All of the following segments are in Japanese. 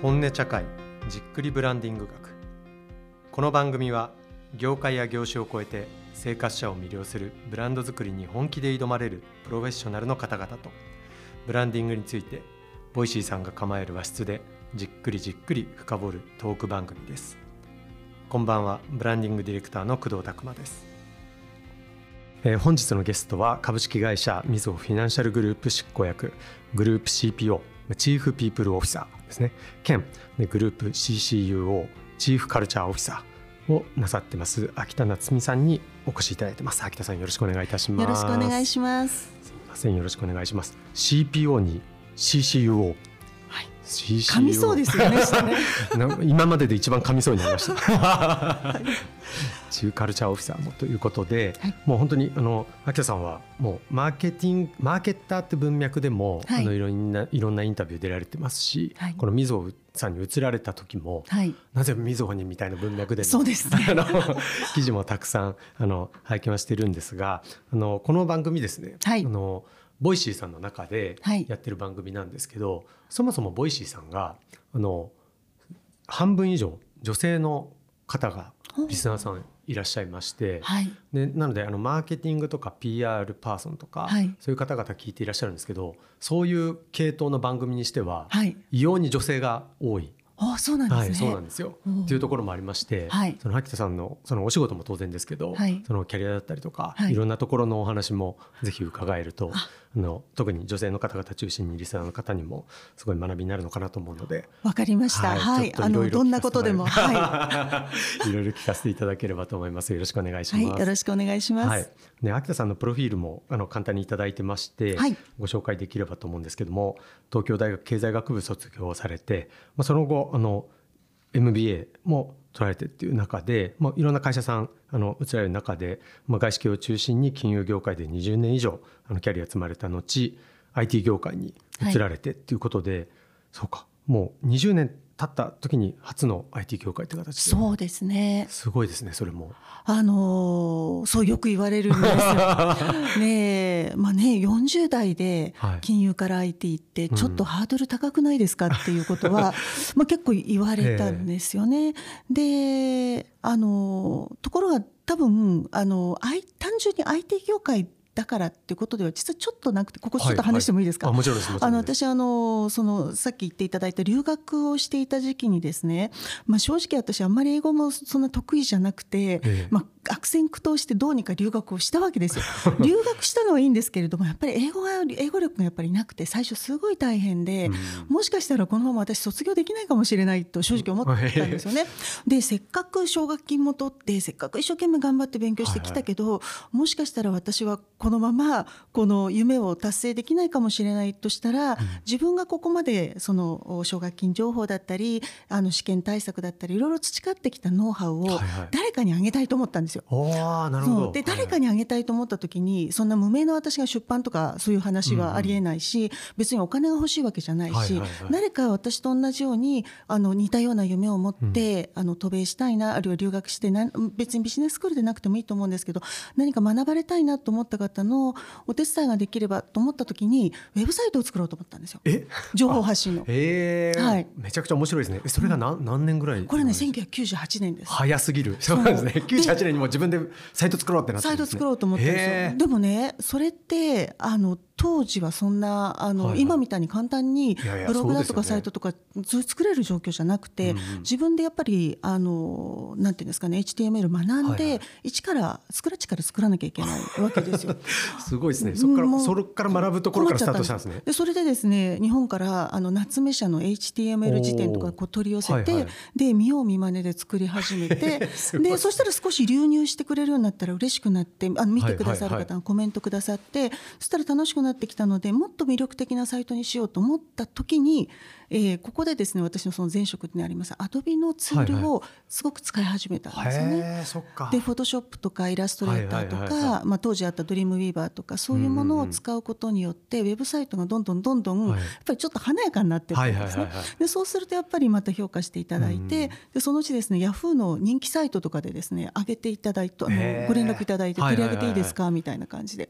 本音茶会じっくりブランディング学。この番組は業界や業種を超えて生活者を魅了するブランド作りに本気で挑まれるプロフェッショナルの方々とブランディングについて Voicyさんが構える和室でじっくりじっくり深掘るトーク番組です。こんばんはブランディングディレクターの工藤拓馬です。えー本日のゲストは株式会社みずほフィナンシャルグループ執行役グループ CPO チーフピープルオフィサーですね兼でグループ CCUO チーフカルチャーオフィサーをなさってます秋田夏美さんにお越しいただいてます秋田さんよろしくお願いいたしますよろしくお願いします。すみませんよろしくお願いします CPO に。CCUO 噛みそうですよね。今までで一番噛みそうになりました。チーフカルチャーオフィサーもということで、はいもう本当にあの秋田さんはもうマーケティングマーケッターって文脈でも、はいあのいろんないろんなインタビュー出られてますし、はいこのみずほさんに移られた時も、はい。なぜみずほにみたいな文脈でのそうですね あの記事もたくさんあの拝見はしてるんですがあのこの番組ですね、はいあの Voicyさんの中ではいやってる番組なんですけど、そもそもボイシーさんがあの半分以上女性の方がリスナーさんいらっしゃいまして、はい。でなのであのマーケティングとか PR パーソンとか、はいそういう方々聞いていらっしゃるんですけどそういう系統の番組にしては、はい。異様に女性が多い。あ、そうなんですね。はい、そうなんですよ。うんっていうところもありまして、はいその秋田さんのそのお仕事も当然ですけど、はいそのキャリアだったりとか、はいい、ろんなところのお話もぜひ伺えるとああの特に女性の方々中心にリスナーの方にもすごい学びになるのかなと思うので、わかりました。はい。あの、どんなことでも。はらえ いろいろ聞かせていただければと思います。よろしくお願いしい。ます。はい。よろしくお願いします。はい、ね、秋田さんのプロフィールもあの簡単にいただいてまして、はいご紹介できればと思うんですけども東京大学経済学部卒業されて、まあ、その後あの MBA も取られてっていう中で、まあ、いろんな会社さんあの移られる中で、まあ、外資系を中心に金融業界で20年以上あのキャリア積まれた後 IT 業界に移られてっていうことで、そうか。もう20年経った時に初の IT 業界って形でそうですね。すごいですねそれも。あのーそうよく言われるんですよ。ねえ、まあね、40代ではい金融から IT ってうんちょっとハードル高くないですかっていうことは、まあ結構言われたんですよね。で、あのところが多分あの I 単純に IT 業界だからっていうことでは実はちょっとなくてここちょっと話してもいいですか、あもちろんですもちろあの私あのそのさっき言っていただいた留学をしていた時期にですね、まあ、正直私あんまり英語もそんな得意じゃなくて、ええ。まあ、悪戦苦闘してどうにか留学をしたわけですよ。留学したのはいいんですけれどもやっぱり英語が英語力がやっぱりなくて最初すごい大変で、もしかしたらこのまま私卒業できないかもしれないと正直思ったんですよね。でせっかく奨学金も取ってせっかく一生懸命頑張って勉強してきたけど、もしかしたら私はこのままこの夢を達成できないかもしれないとしたら、自分がここまでその奨学金情報だったりあの試験対策だったりいろいろ培ってきたノウハウをはいはい誰かにあげたいと思ったんですよ。おーなるほど。で誰かにあげたいと思った時にそんな無名な私が出版とかそういう話はありえないし、別にお金が欲しいわけじゃないし、はいはいはい。誰か私と同じようにあの似たような夢を持って、あの渡米したいなあるいは留学してな別にビジネススクールでなくてもいいと思うんですけど何か学ばれたいなと思った方のお手伝いができればと思った時にウェブサイトを作ろうと思ったんですよ。え？情報発信の。えー。はい。めちゃくちゃ面白いですね。えそれが何,、何年ぐらいこれねなんですか1998年です。早すぎる。そうですね。98年にもう自分でサイト作ろうってなってサイト作ろうと思ったんですへーよ。でもね、それってあの当時はそんなあの、はいはい。今みたいに簡単にブログだとかサイトとかず作れる状況じゃなくて、うんうん。自分でやっぱりあのなんていうんですかね HTML 学んで、はいはい。一からスクラッチから作らなきゃいけないわけですよ。すごいですねそこからそれから学ぶところからスタートしたんですねでそれでですね日本からあの夏目社の HTML 辞典とかこう取り寄せて、はいはいで見よう見まねで作り始めてでそしたら少し流入してくれるようになったら嬉しくなってあの見てくださるはいはい方がコメントくださって、そしたら楽しくななってきたのでもっと魅力的なサイトにしようと思った時に、えーここでですね私のその前職にありますアドビのツールをすごく使い始めたんですよね。へえそっか。でフォトショップとかイラストレーターとはいはいはいはかまあ当時あったドリームウィーバーとかそういうものを使うことによってウェブサイトがどんどんどんどんはい。やっぱりちょっと華やかになってったんですね。はいはいはいはい。でそうするとやっぱりまた評価していただいうん。てでそのうちですねヤフーの人気サイトとかでですね上げていただいてあのご連絡いただいてはいはいはいはい。取り上げていいですかみたいな感じで。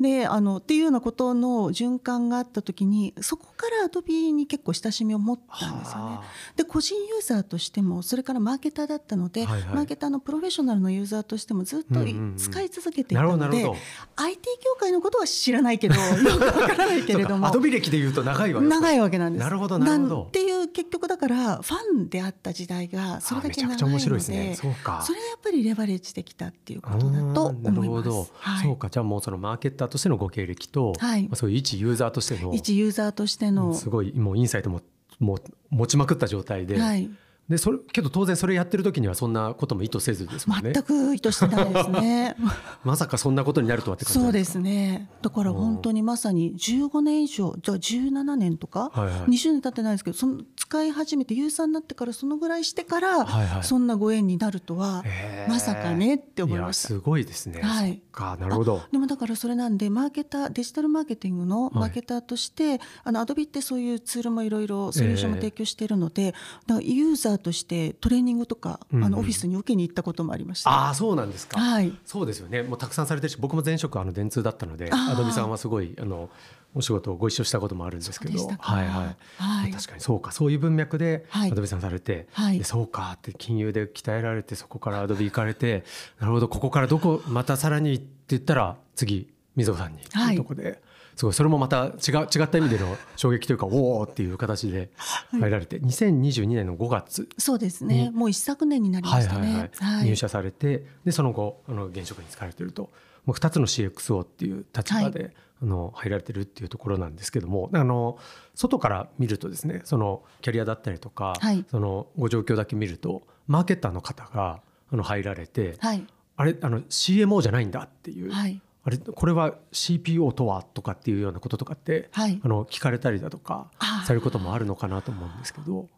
であのっていうようなこことの循環があった時にそこからアドビに結構親しみを持ったんですよね。で個人ユーザーとしてもそれからマーケターだったので、はいはい、マーケターのプロフェッショナルのユーザーとしてもずっと使い続けていたので、うんうん、IT 業界のことは知らないけどよくわからないけれどもアドビ歴でいうと長いわけ長いわけなんです。なるほどなるほど。っていう結局だからファンであった時代がそれだけ長いので、ね、それがやっぱりレバレッジできたっていうことだと思います。なるほど、はい、そうか。じゃあもうそのマーケターとしてのご経歴と、はい、そういう一ユーザーとしての一ユーザーとしてのすごいもうインサイトももう持ちまくった状態で、はい、でそれけど当然それやってる時にはそんなことも意図せずですもんね。全く意図してないですね。まさかそんなことになるとはって感じそうですね。だから本当にまさに15年以上じゃあ17年とか、はいはい、20年経ってないですけどその使い始めて有酸になってからそのぐらいしてから、はいはい、そんなご縁になるとはまさかねって思いました。すごいですね。はい。か。なるほど。でもだからそれなんでマーケターデジタルマーケティングのマーケターとして、はい、あのアドビってそういうツールもいろいろソリューションも提供しているので、だからユーザーとしてトレーニングとか、あのオフィスに受けに行ったこともありました。ああそうなんですか。はい。そうですよね。もうたくさんされてるし、僕も前職あの電通だったので、アドビさんはすごいあのお仕事をご一緒したこともあるんですけど、はいはい。はい、確かにそうか、そういう文脈でアドビさんされて、はい、そうかって金融で鍛えられてそこからアドビ行かれて、なるほどここからどこまたさらにって言ったら次溝さんにというとこで。すごい。それもまた違う違った意味での衝撃というかおおっていう形で入られて、はい、2022年の5月そうですね。もう一昨年になりましたね、入社されてでその後あの現職に就かれてるともう2つの CXO っていう立場で、はい、あの入られてるっていうところなんですけどもあの外から見るとですねそのキャリアだったりとか、はい、そのご状況だけ見るとマーケッターの方があの入られて、はい、あれあの CMO じゃないんだっていう。はいあれこれは CPO とはとかっていうようなこととかって、はい、あの聞かれたりだとかされることもあるのかなと思うんですけど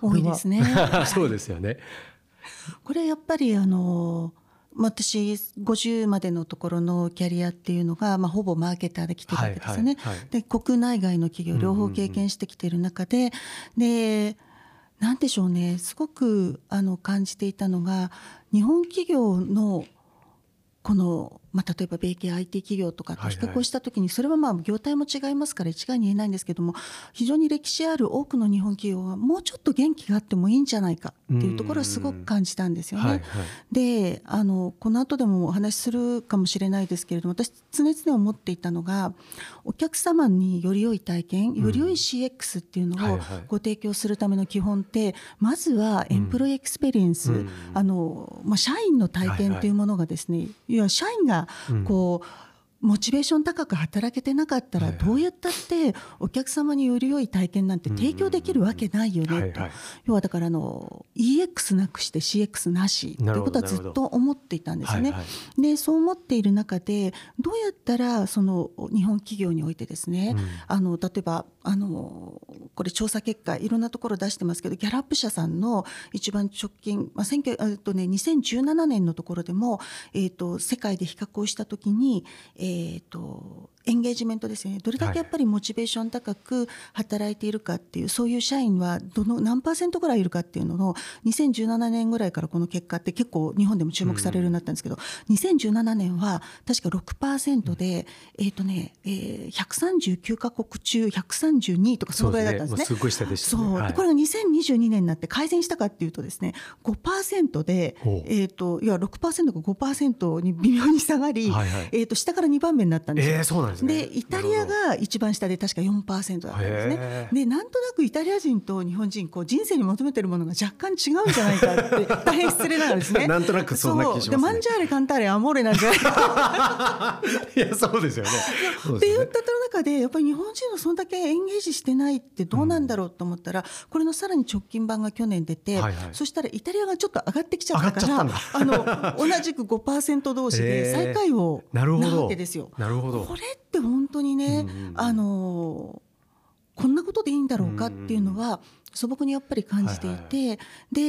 多いですね。そうですよね。これやっぱりあの私50までのところのキャリアっていうのが、まあ、ほぼマーケターで来てるわけですよね。はいはいはい、で国内外の企業両方経験してきている中で、うんうんうん、で何でしょうね。すごくあの感じていたのが日本企業のこのまあ、例えば米系 IT 企業とかと比較をしたときに、それはまあ業態も違いますから一概に言えないんですけども非常に歴史ある多くの日本企業はもうちょっと元気があってもいいんじゃないかっていうところはすごく感じたんですよね。はいはい、であのこの後でもお話しするかもしれないですけれども私常々思っていたのがお客様により良い体験より良い CX っていうのをご提供するための基本ってまずは employee experience、あのまあ、社員の体験というものがですね、いや社員がこうモチベーション高く働けてなかったらどうやったってお客様により良い体験なんて提供できるわけないよねと要はだからあの EX なくして CX なしということはずっと思っていたんですね。でそう思っている中でどうやったらその日本企業においてですね、あの例えばあのこれ調査結果いろんなところ出してますけどギャラップ社さんの一番直近、まあ、えっとね、2017年のところでも、えーと、世界で比較をした時に、えーとエンゲージメントですね。どれだけやっぱりモチベーション高く働いているかっていう、はい、そういう社員はどの何パーセントぐらいいるかっていうのの2017年ぐらいからこの結果って結構日本でも注目されるようになったんですけど、うん、2017年は確か6%で、うん、えっ、ー、とね、えー、139か国中132とかそのぐらいだったんですね。すごい下でした、ね、そう、はい、これが2022年になって改善したかっていうとですね5%で、えーと、いや6%が5%に微妙に下がり、はいはい、えーと、下から2番目になったんですよ。えー、そうなんですね。でイタリアが一番下で確か4%だったんですね。でなんとなくイタリア人と日本人こう人生に求めてるものが若干違うんじゃないかって 大変失礼ながらですね。なんとなくそんな気します、ね、でマンジャーレカンターレアモーレなんじゃないか。いやそうですよね。って言った中でやっぱり日本人のそんだけエンゲージしてないってどうなんだろうと思ったら、うん、これのさらに直近版が去年出て、はいはい、そしたらイタリアがちょっと上がってきちゃったからあの同じく5%同士で最下位をなわけですよ。なるほどこれ本当にね、あのこんなことでいいんだろうかっていうのは素朴にやっぱり感じていて、はいはいはい、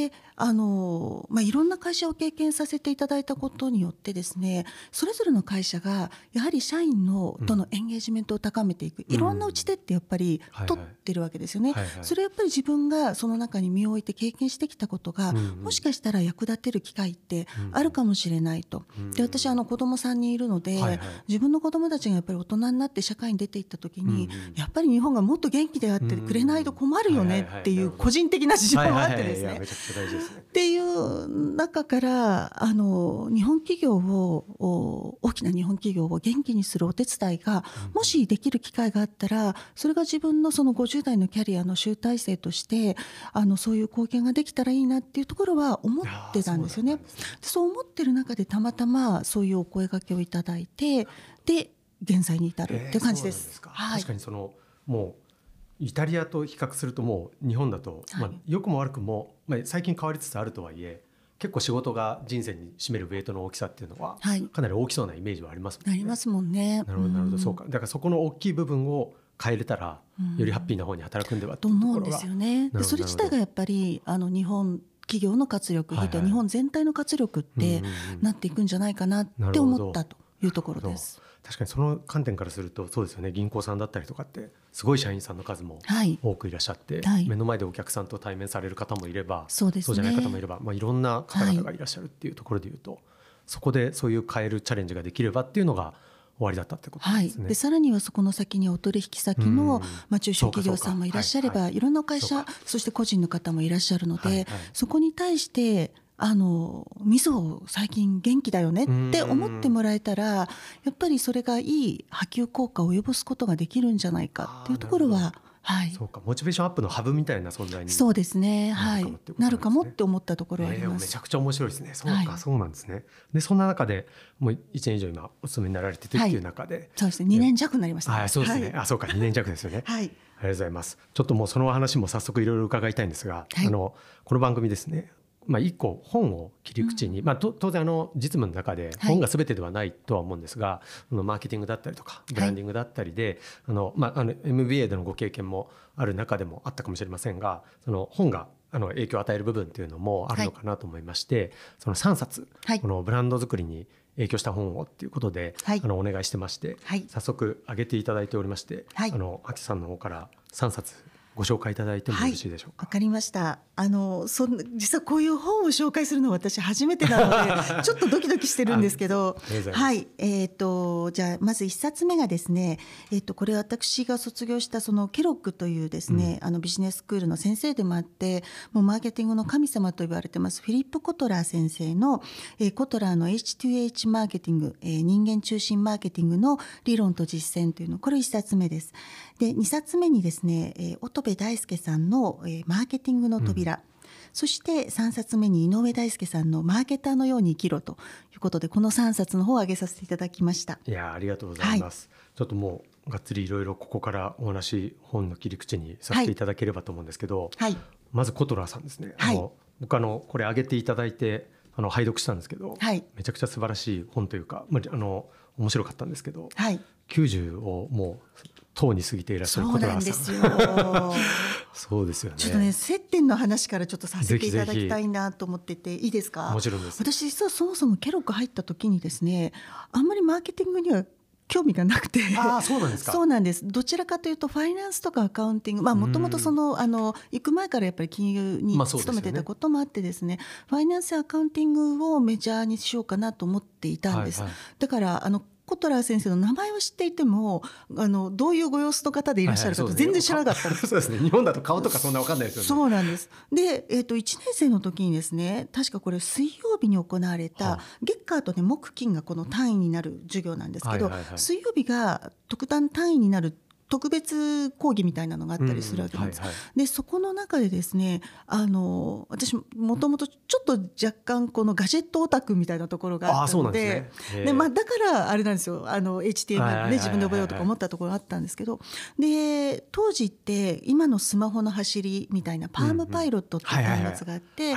であの、まあ、いろんな会社を経験させていただいたことによってですねそれぞれの会社がやはり社員のとのエンゲージメントを高めていく、うん、いろんな打ち手ってやっぱり取ってるわけですよね、はいはい、それやっぱり自分がその中に身を置いて経験してきたことが、うんうん、もしかしたら役立てる機会ってあるかもしれないと、うん、で私あの子供さんにいるので、はいはい、自分の子供たちがやっぱり大人になって社会に出ていった時に、うんうん、やっぱり日本がもっと元気であってくれないと困るよねっていう個人的な事情もあってですね。っていう中からあの日本企業を大きな日本企業を元気にするお手伝いがもしできる機会があったらそれが自分のその50代のキャリアの集大成としてあのそういう貢献ができたらいいなっていうところは思ってたんですよね。そう思ってる中でたまたまそういうお声掛けをいただいてで現在に至るっていう感じです。はい、確かにそのもうイタリアと比較するともう日本だと、まあ、良くも悪くも、まあ、最近変わりつつあるとはいえ結構仕事が人生に占めるウェイトの大きさっていうのは、かなり大きそうなイメージはありますもんね。ありますもんね。なるほどなるほど、そうか。だからそこの大きい部分を変えれたら、よりハッピーな方に働くんではと思うんですよね。でそれ自体がやっぱりあの日本企業の活力、はいはい、日本全体の活力ってなっていくんじゃないかなって思ったというところです。確かにその観点からするとそうですよね。銀行さんだったりとかってすごい社員さんの数も多くいらっしゃって、はい、目の前でお客さんと対面される方もいればそう、ね,、じゃない方もいれば、まあ、いろんな方々がいらっしゃるっていうところでいうと、はい、そこでそういう変えるチャレンジができればっていうのが終わりだったってことですね。はい、でさらにはそこの先にお取引先の、まあ、中小企業さんもいらっしゃれば、はいはい、いろんな会社そして個人の方もいらっしゃるので、そこに対してあの味噌最近元気だよねって思ってもらえたらやっぱりそれがいい波及効果を及ぼすことができるんじゃないかっていうところは。はい、そうか。モチベーションアップのハブみたいな存在に。そうですね。はい。なるかもって思ったところはあります、めちゃくちゃ面白いですね。そうか、はい、そうなんですね。でそんな中でもう1年以上今お勤めになられててっていう中で、はい、そうですね。2年弱になりました、ね、はいそうですね、あそうか。2年弱ですよね。はい。ありがとうございます。ちょっともうその話も早速いろいろ伺いたいんですが、あのこの番組ですねまあ、一個本を切り口に、まあ、当然あの実務の中で本が全てではないとは思うんですが、はい、マーケティングだったりとかブランディングだったりで、あのまあ、あの MBA でのご経験もある中でもあったかもしれませんがその本があの影響を与える部分っていうのもあるのかなと思いまして、はい、その3冊、はい、このブランド作りに影響した本をっていうことで、はい、あのお願いしてまして、早速挙げていただいておりまして、はい、あの秋さんの方から3冊ご紹介いただいてもよろしいでしょうか？わ、かりました。あのそん実はこういう本を紹介するのは私初めてなので ちょっとドキドキしてるんですけどはいえっ、ー、とじゃあまず一冊目がですねえっ、ー、とこれ私が卒業したそのケロックというですね、うん、あのビジネススクールの先生でもあってもうマーケティングの神様と言われてますフィリップ・コトラー先生の、えー、コトラーの H2H マーケティング、えー、人間中心マーケティングの理論と実践というのこれ一冊目です。で2冊目にですね、えー、乙部大輔さんの、えー、マーケティングの扉、うん。そして3冊目に井上大輔さんの「マーケターのように生きろ」ということでこの3冊の方を挙げさせていただきました。いやありがとうございます、はい、ちょっともうがっつりいろいろここからお話本の切り口にさせていただければと思うんですけど、はい、まずコトラーさんですね、はい、あの僕あのこれ挙げていただいてあの拝読したんですけど、はい、めちゃくちゃ素晴らしい本というか、まあ、あの面白かったんですけど、はい、90をもうとうに過ぎていらっしゃることなんですよ。そうですよね。ちょっとね接点の話からちょっとさせていただきたいなと思ってていいですか？もちろんです。私実はそもそもケロック入った時にですね、あんまりマーケティングには興味がなくて。あそうなんですか。そうなんです。どちらかというとファイナンスとかアカウンティング。まあもともとそのあの行く前からやっぱり金融に勤めてたこともあってですねまあすね、ファイナンスアカウンティングをメジャーにしようかなと思っていたんです、はいはい、だからあのコトラー先生の名前を知っていてもあのどういうご様子の方でいらっしゃるかと全然知らなかった。んです。そうですね。日本だと顔とかそんなわかんないですよね。そうなんです。で、えーと、1年生の時にですね確かこれ水曜日に行われた、はあ、月火とね木金がこの単位になる授業なんですけど、はいはいはい、水曜日が特段単位になる特別講義みたいなのがあったりするわけなんです。うんはいはい、でそこの中でですねあの私もともとちょっと若干このガジェットオタクみたいなところがあったのでで、ね、まあ、だからあれなんですよ。あの HTML ね自分で覚えようとか思ったところがあったんですけど。で当時って今のスマホの走りみたいなパームパイロットっていう開発があって、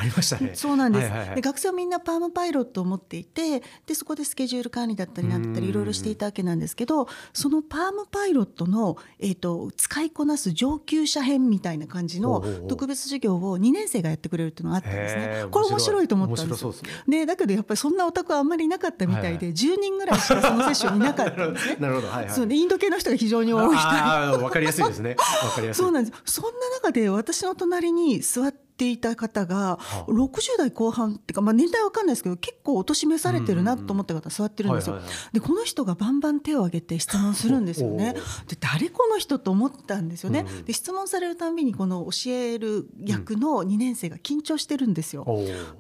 そうなんです、はいはいはい、で学生はみんなパームパイロットを持っていてでそこでスケジュール管理だったりなんだったりいろいろしていたわけなんですけどそのパームパイロットのえーと、使いこなす上級者編みたいな感じの特別授業を2年生がやってくれるっていうのがあったんですね。これ面白いと思ったんですよ。で、ね、だけどやっぱりそんなオタクはあんまりいなかったみたいで、はい、10人ぐらいしかそのセッションいなかったんですね。なるほど、はいはい、そうでインド系の人が非常に多いわかりやすいですね。わかりやすい。そうなんです。そんな中で私の隣に座ってていた方が60代後半っていうか、まあ、年代わかんないですけど結構お年召されてるなと思った方座ってるんですよ。でこの人がバンバン手を挙げて質問するんですよね。で誰この人と思ったんですよね。で質問されるたんびにこの教える役の2年生が緊張してるんですよ。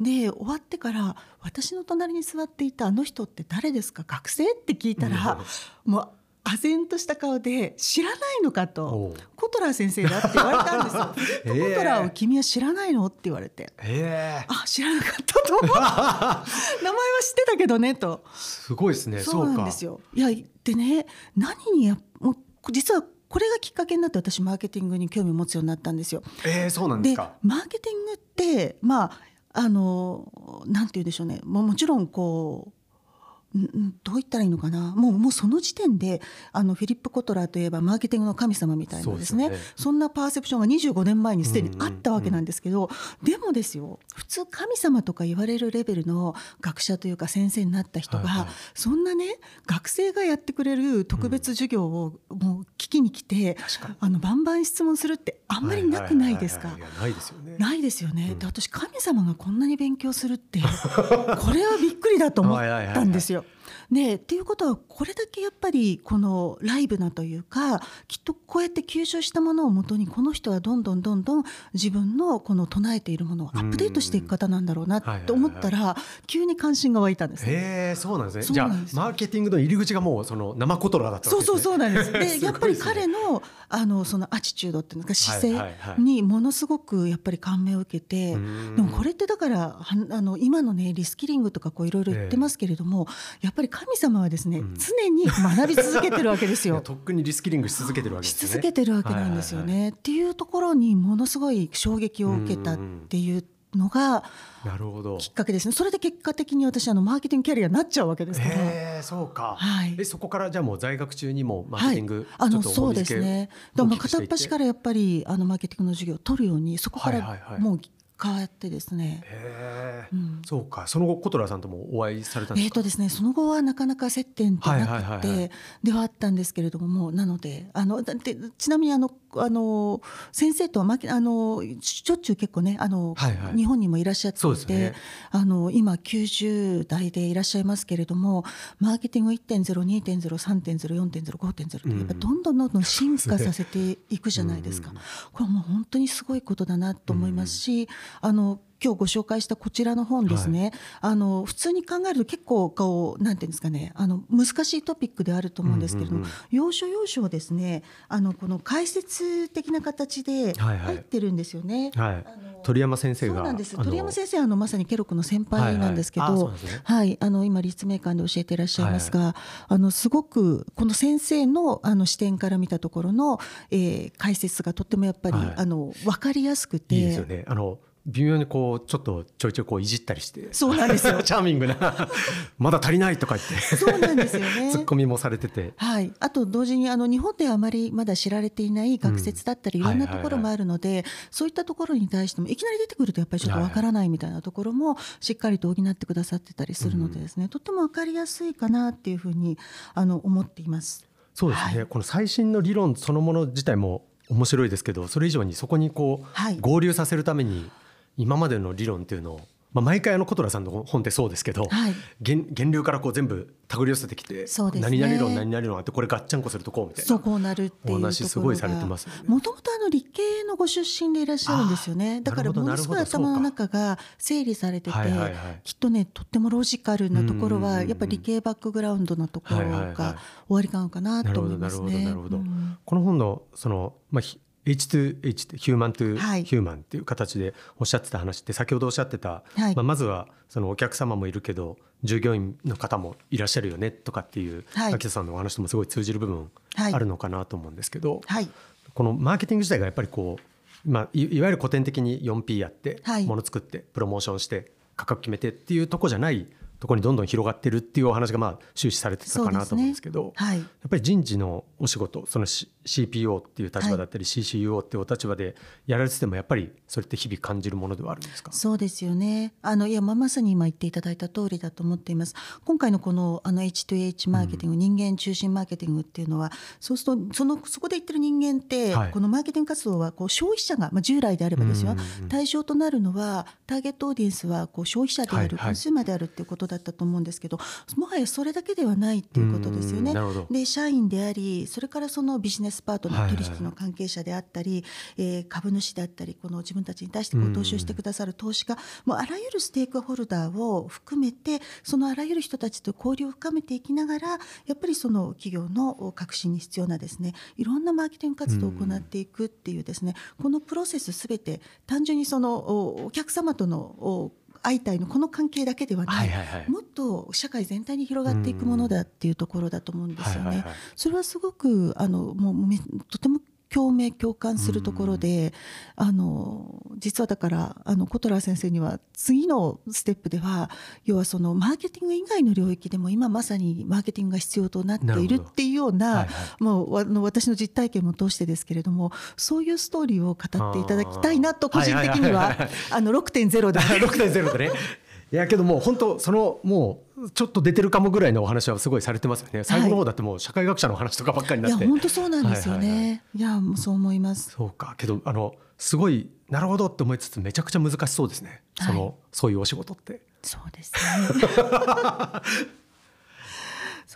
で終わってから私の隣に座っていたあの人って誰ですか？学生？って聞いたらもう唖然とした顔で知らないのかと。コトラー先生だって言われたんですよ。コトラーを君は知らないのって言われて、え。ー、あ知らなかったと名前は知ってたけどねと。すごいですね。そうなんですよ。いやでね何にやもう実はこれがきっかけになって私マーケティングに興味を持つようになったんですよ。えー、そうなんですか。マーケティングってまああのなんて言うでしょうね。ももちろんこうどう言ったらいいのかな？もうもうその時点であのフィリップ・コトラーといえばマーケティングの神様みたいなですね、ね、そんなパーセプションが25年前にすでにあったわけなんですけど、うんうん、でもですよ普通神様とか言われるレベルの学者というか先生になった人が、はいはい、そんなね学生がやってくれる特別授業をもう聞きに来て、うん、あのバンバン質問するってあんまりなくないですか？ないですよね。ないですよね、で私神様がこんなに勉強するってこれはびっくりだと思ったんですよ。ね、っていうことはこれだけやっぱりこのライブなというかきっとこうやって吸収したものをもとにこの人はどんどんどんどん自分のこの唱えているものをアップデートしていく方なんだろうなと思ったら急に関心が湧いたんです、ね、へそうなんですね。じゃあマーケティングの入り口がもうその生言葉だったね、そうそうそうなんです。でやっぱり彼のあのそのアチチュードっていうか姿勢にものすごくやっぱり感銘を受けて、でもこれってだからあの今のねリスキリングとかこういろいろ言ってますけれども、やっぱり神様はですね、常に学び続けてるわけですよ。とっくにリスキリングし続けてるわけですね。し続けてるわけなんですよね。っていうところにものすごい衝撃を受けたっていうのがきっかけですね。それで結果的に私あのマーケティングキャリアになっちゃうわけですから。えそうか、はい、えそこからじゃあもう在学中にもマーケティング、はい、あのそうですね。でも片っ端からやっぱりあのマーケティングの授業を取るようにそこからもう変わってですね。うん、そうか。その後コトラさんともお会いされたんですか？えっ、とですね、その後はなかなか接点ってなくてではあったんですけれども、もうなのであのでちなみにあのあの先生とはまあのしょっちゅう結構ねあの、はいはい、日本にもいらっしゃっていて、ね、あの今90代でいらっしゃいますけれども、マーケティング1.0、2.0、3.0、4.0、5.0ってやっぱどんどんどんどん進化させていくじゃないですか。これはもう本当にすごいことだなと思いますし、あの今日ご紹介したこちらの本ですね、はい、あの普通に考えると結構こうなんていうんですかね。あの難しいトピックであると思うんですけれども、うんうんうん、要所要所ですねあのこの解説的な形で入ってるんですよね。はい、はい、鳥山先生がそうなんです。鳥山先生あのまさにケロックの先輩なんですけど、はい、はい。はい、あの今立命館で教えていらっしゃいますが、はい。はい、あのすごくこの先生のあの視点から見たところの、えー、解説がとってもやっぱり、あの分かりやすくて。いいですよね。あの微妙にこうちょっとちょいちょいこういじったりして。そうなんですよ。チャーミングな。まだ足りないとか言って。そうなんですよね。ツッコミもされてて、はい、あと同時にあの日本ではあまりまだ知られていない学説だったりいろんなところもあるので、そういったところに対してもいきなり出てくるとやっぱりちょっとわからないみたいなところもしっかりと補ってくださってたりするのでですね、とってもわかりやすいかなっていうふうにあの思っています。そうですね、はい、この最新の理論そのもの自体も面白いですけどそれ以上にそこにこう、はい、合流させるために今までの理論っていうのをまあ、毎回あの琴ラさんの本ってそうですけど、はい、源源流からこう全部手繰り寄せてきて、ね、何々論何々論あってこれガッチャンコするとこうみたいなそうこうなるっていう話すごいされてますもともとあの理系のご出身でいらっしゃるんですよね。だからものすごい頭の中が整理されてて、はいはいはい、きっとねとってもロジカルなところはやっぱり理系バックグラウンドのところが終わりかのかなと思いますね。なるほど、この本のその、まあ H2H ってヒューマントゥヒューマンっていう形でおっしゃってた話って先ほどおっしゃってた、はい、まあ、まずはそのお客様もいるけど従業員の方もいらっしゃるよねとかっていう、はい、秋田さんのお話ともすごい通じる部分あるのかなと思うんですけど、はい、このマーケティング自体がやっぱりこう、まあ、いいわゆる古典的に 4P やってもの作ってプロモーションして価格決めてっていうとこじゃないところにどんどん広がってるっていうお話がまあ終始されてたかなと思うんですけど、ね。はい、やっぱり人事のお仕事その CPO っていう立場だったり、CCUO っていうお立場でやられててもやっぱりそれって日々感じるものではあるんですか？そうですよね。あのいや、まあ、まさに今言っていただいた通りだと思っています。今回のこのあの H2H マーケティング、うん、人間中心マーケティングっていうのはそうするとそのそこで言ってる人間って、はい、このマーケティング活動はこう消費者が、まあ、従来であればですよ、うんうんうん、対象となるのはターゲットオーディエンスはこう消費者である、はいはい、コンスーマーであるっていうことだったと思うんですけどもはやそれだけではないっていうことですよね。で社員でありそれからそのビジネスパートナー取引の関係者であったり、えー、株主であったりこの自分たちに対してこう投資をしてくださる投資家、もうあらゆるステークホルダーを含めてそのあらゆる人たちと交流を深めていきながらやっぱりその企業の革新に必要なですねいろんなマーケティング活動を行っていくっていうですね、このプロセスすべて単純にそのお客様との相対のこの関係だけではない。はいはいはい、もっと社会全体に広がっていくものだっていうところだと思うんですよね。はいはいはい、それはすごくあのもうとても共鳴共感するところで、あの実はだからあのコトラー先生には次のステップでは要はそのマーケティング以外の領域でも今まさにマーケティングが必要となっているっていうような、はいはい、もうあの私の実体験も通してですけれどもそういうストーリーを語っていただきたいなと個人的には あの6.0で6.0でねいやけどもう本当そのもうちょっと出てるかもぐらいのお話はすごいされてますよね。最後の方だってもう社会学者の話とかばっかりになって、い、や本当そうなんですよね、はいはいはい、いやもうそう思います。そうか。けどあのすごいなるほどって思いつつめちゃくちゃ難しそうですね、そのそういうお仕事ってそうですね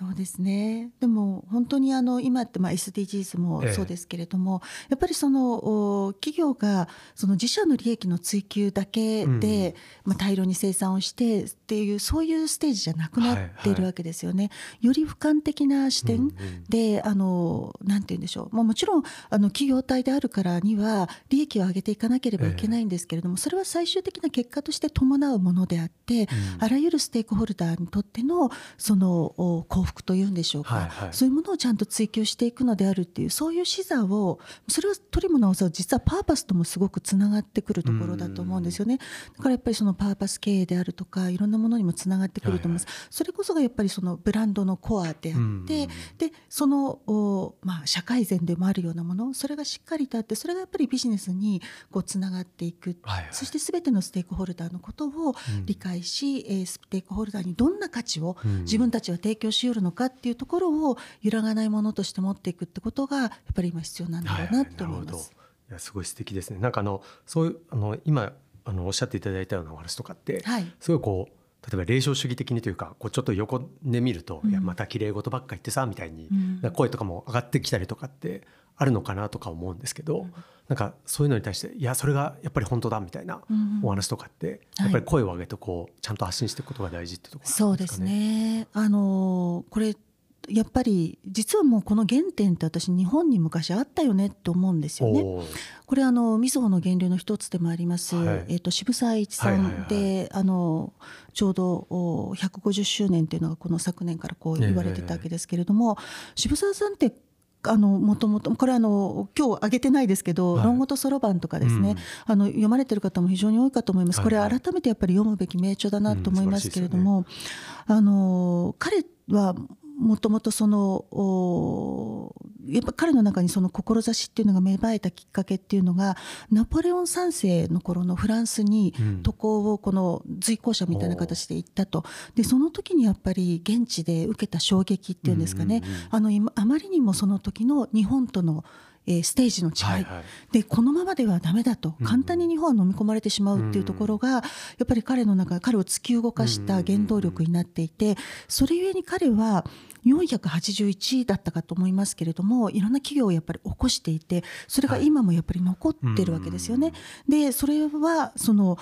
そうですね。でも本当にあの今ってまあ SDGs もそうですけれども、ええ、やっぱりその企業がその自社の利益の追求だけで、まあ、大量に生産をしてっていうそういうステージじゃなくなっているわけですよね。はいはい、より俯瞰的な視点で、あのなんて言うんでしょう、まあ、もちろんあの企業体であるからには利益を上げていかなければいけないんですけれども、え、それは最終的な結果として伴うものであって、うん、あらゆるステークホルダーにとってのその幸福というんでしょうか、はいはい、そういうものをちゃんと追求していくのであるっていうそういう視座をそれは取りも直さ実はパーパスともすごくつながってくるところだと思うんですよね。だからやっぱりそのパーパス経営であるとかいろんなものにもつながってくると思います、はいはい、それこそがやっぱりそのブランドのコアであってでそのお、まあ、社会善でもあるようなものそれがしっかりとあってそれがやっぱりビジネスにこうつながっていく、はいはい、そして全てのステークホルダーのことを理解し、うん、ステークホルダーにどんな価値を自分たちは提供しうるのかっていうところを揺らがないものとして持っていくってことがやっぱり今必要なんだろうなと思います。いやすごい素敵ですね。なんかあのそういうあの今あのおっしゃっていただいたようなお話とかって、はい、すごいこう例えば霊障主義的にというかこうちょっと横で見ると、うん、いやまた綺麗事ばっか言ってさみたいに、うん、声とかも上がってきたりとかってあるのかなとか思うんですけど、うん、なんかそういうのに対していやそれがやっぱり本当だみたいなお話とかって、やっぱり声を上げてこうちゃんと発信していくことが大事ってところですかね。そうですね。あのこれやっぱり実はもうこの原点って私日本に昔あったよねって思うんですよね。これあのみずほの源流の一つでもあります、はい、えー、と渋沢栄一さんで、あのちょうど150周年っていうのがこの昨年からこう言われてたわけですけれども、渋沢さんってあのもともとこれあの今日挙げてないですけど「論語とそろばん」とかですね、うん、あの読まれてる方も非常に多いかと思います。これ改めてやっぱり読むべき名著だなと思いますけれども、うんね、あの彼はもともとそのやっぱ彼の中にその志っていうのが芽生えたきっかけっていうのがナポレオン3世の頃のフランスに渡航をこの随行者みたいな形で行ったと、でその時にやっぱり現地で受けた衝撃っていうんですかね、あのあまりにもその時の日本とのえステージの違い、はいはい、でこのままではだめだと。簡単に日本は飲み込まれてしまうっていうところが、やっぱり彼の中彼を突き動かした原動力になっていてそれゆえに彼は481だったかと思いますけれどもいろんな企業をやっぱり起こしていてそれが今もやっぱり残ってるわけですよね。でそれはその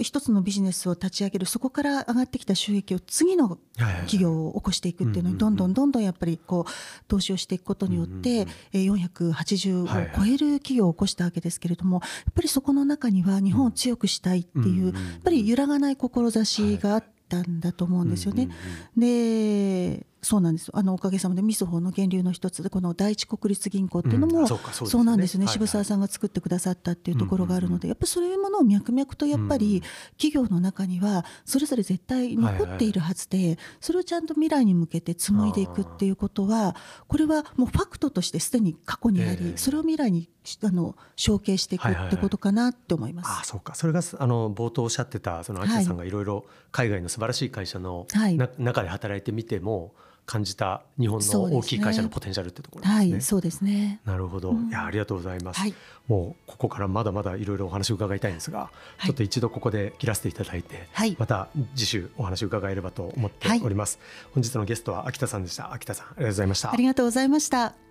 一つのビジネスを立ち上げるそこから上がってきた収益を次の企業を起こしていくっていうのにどんどんどんどんやっぱりこう投資をしていくことによって480を超える企業を起こしたわけですけれどもやっぱりそこの中には日本を強くしたいっていうやっぱり揺らがない志があったんだと思うんですよね。でそうなんです。あのおかげさまでみずほの源流の一つでこの第一国立銀行っていうのも、うん、そうなんですね、渋沢さんが作ってくださったっていうところがあるので、やっぱりそういうものを脈々とやっぱり企業の中にはそれぞれ絶対残っているはずで、それをちゃんと未来に向けて紡いでいくっていうことはこれはもうファクトとしてすでに過去にあり、それを未来にあの承継していくってことかなって思います。あそうか。それがあの冒頭おっしゃってたその秋田さんがい。ろいろ海外の素晴らしい会社の、はい、中で働いてみても感じた日本の大きい会社のポテンシャルってところですね。そうですね。なるほど、うん、いやありがとうございます。はい、もうここからまだまだいろいろお話を伺いたいんですが、はい、ちょっと一度ここで切らせていただいて、はい、また次週お話を伺えればと思っております。本日のゲストは秋田さんでした。秋田さんありがとうございました。ありがとうございました。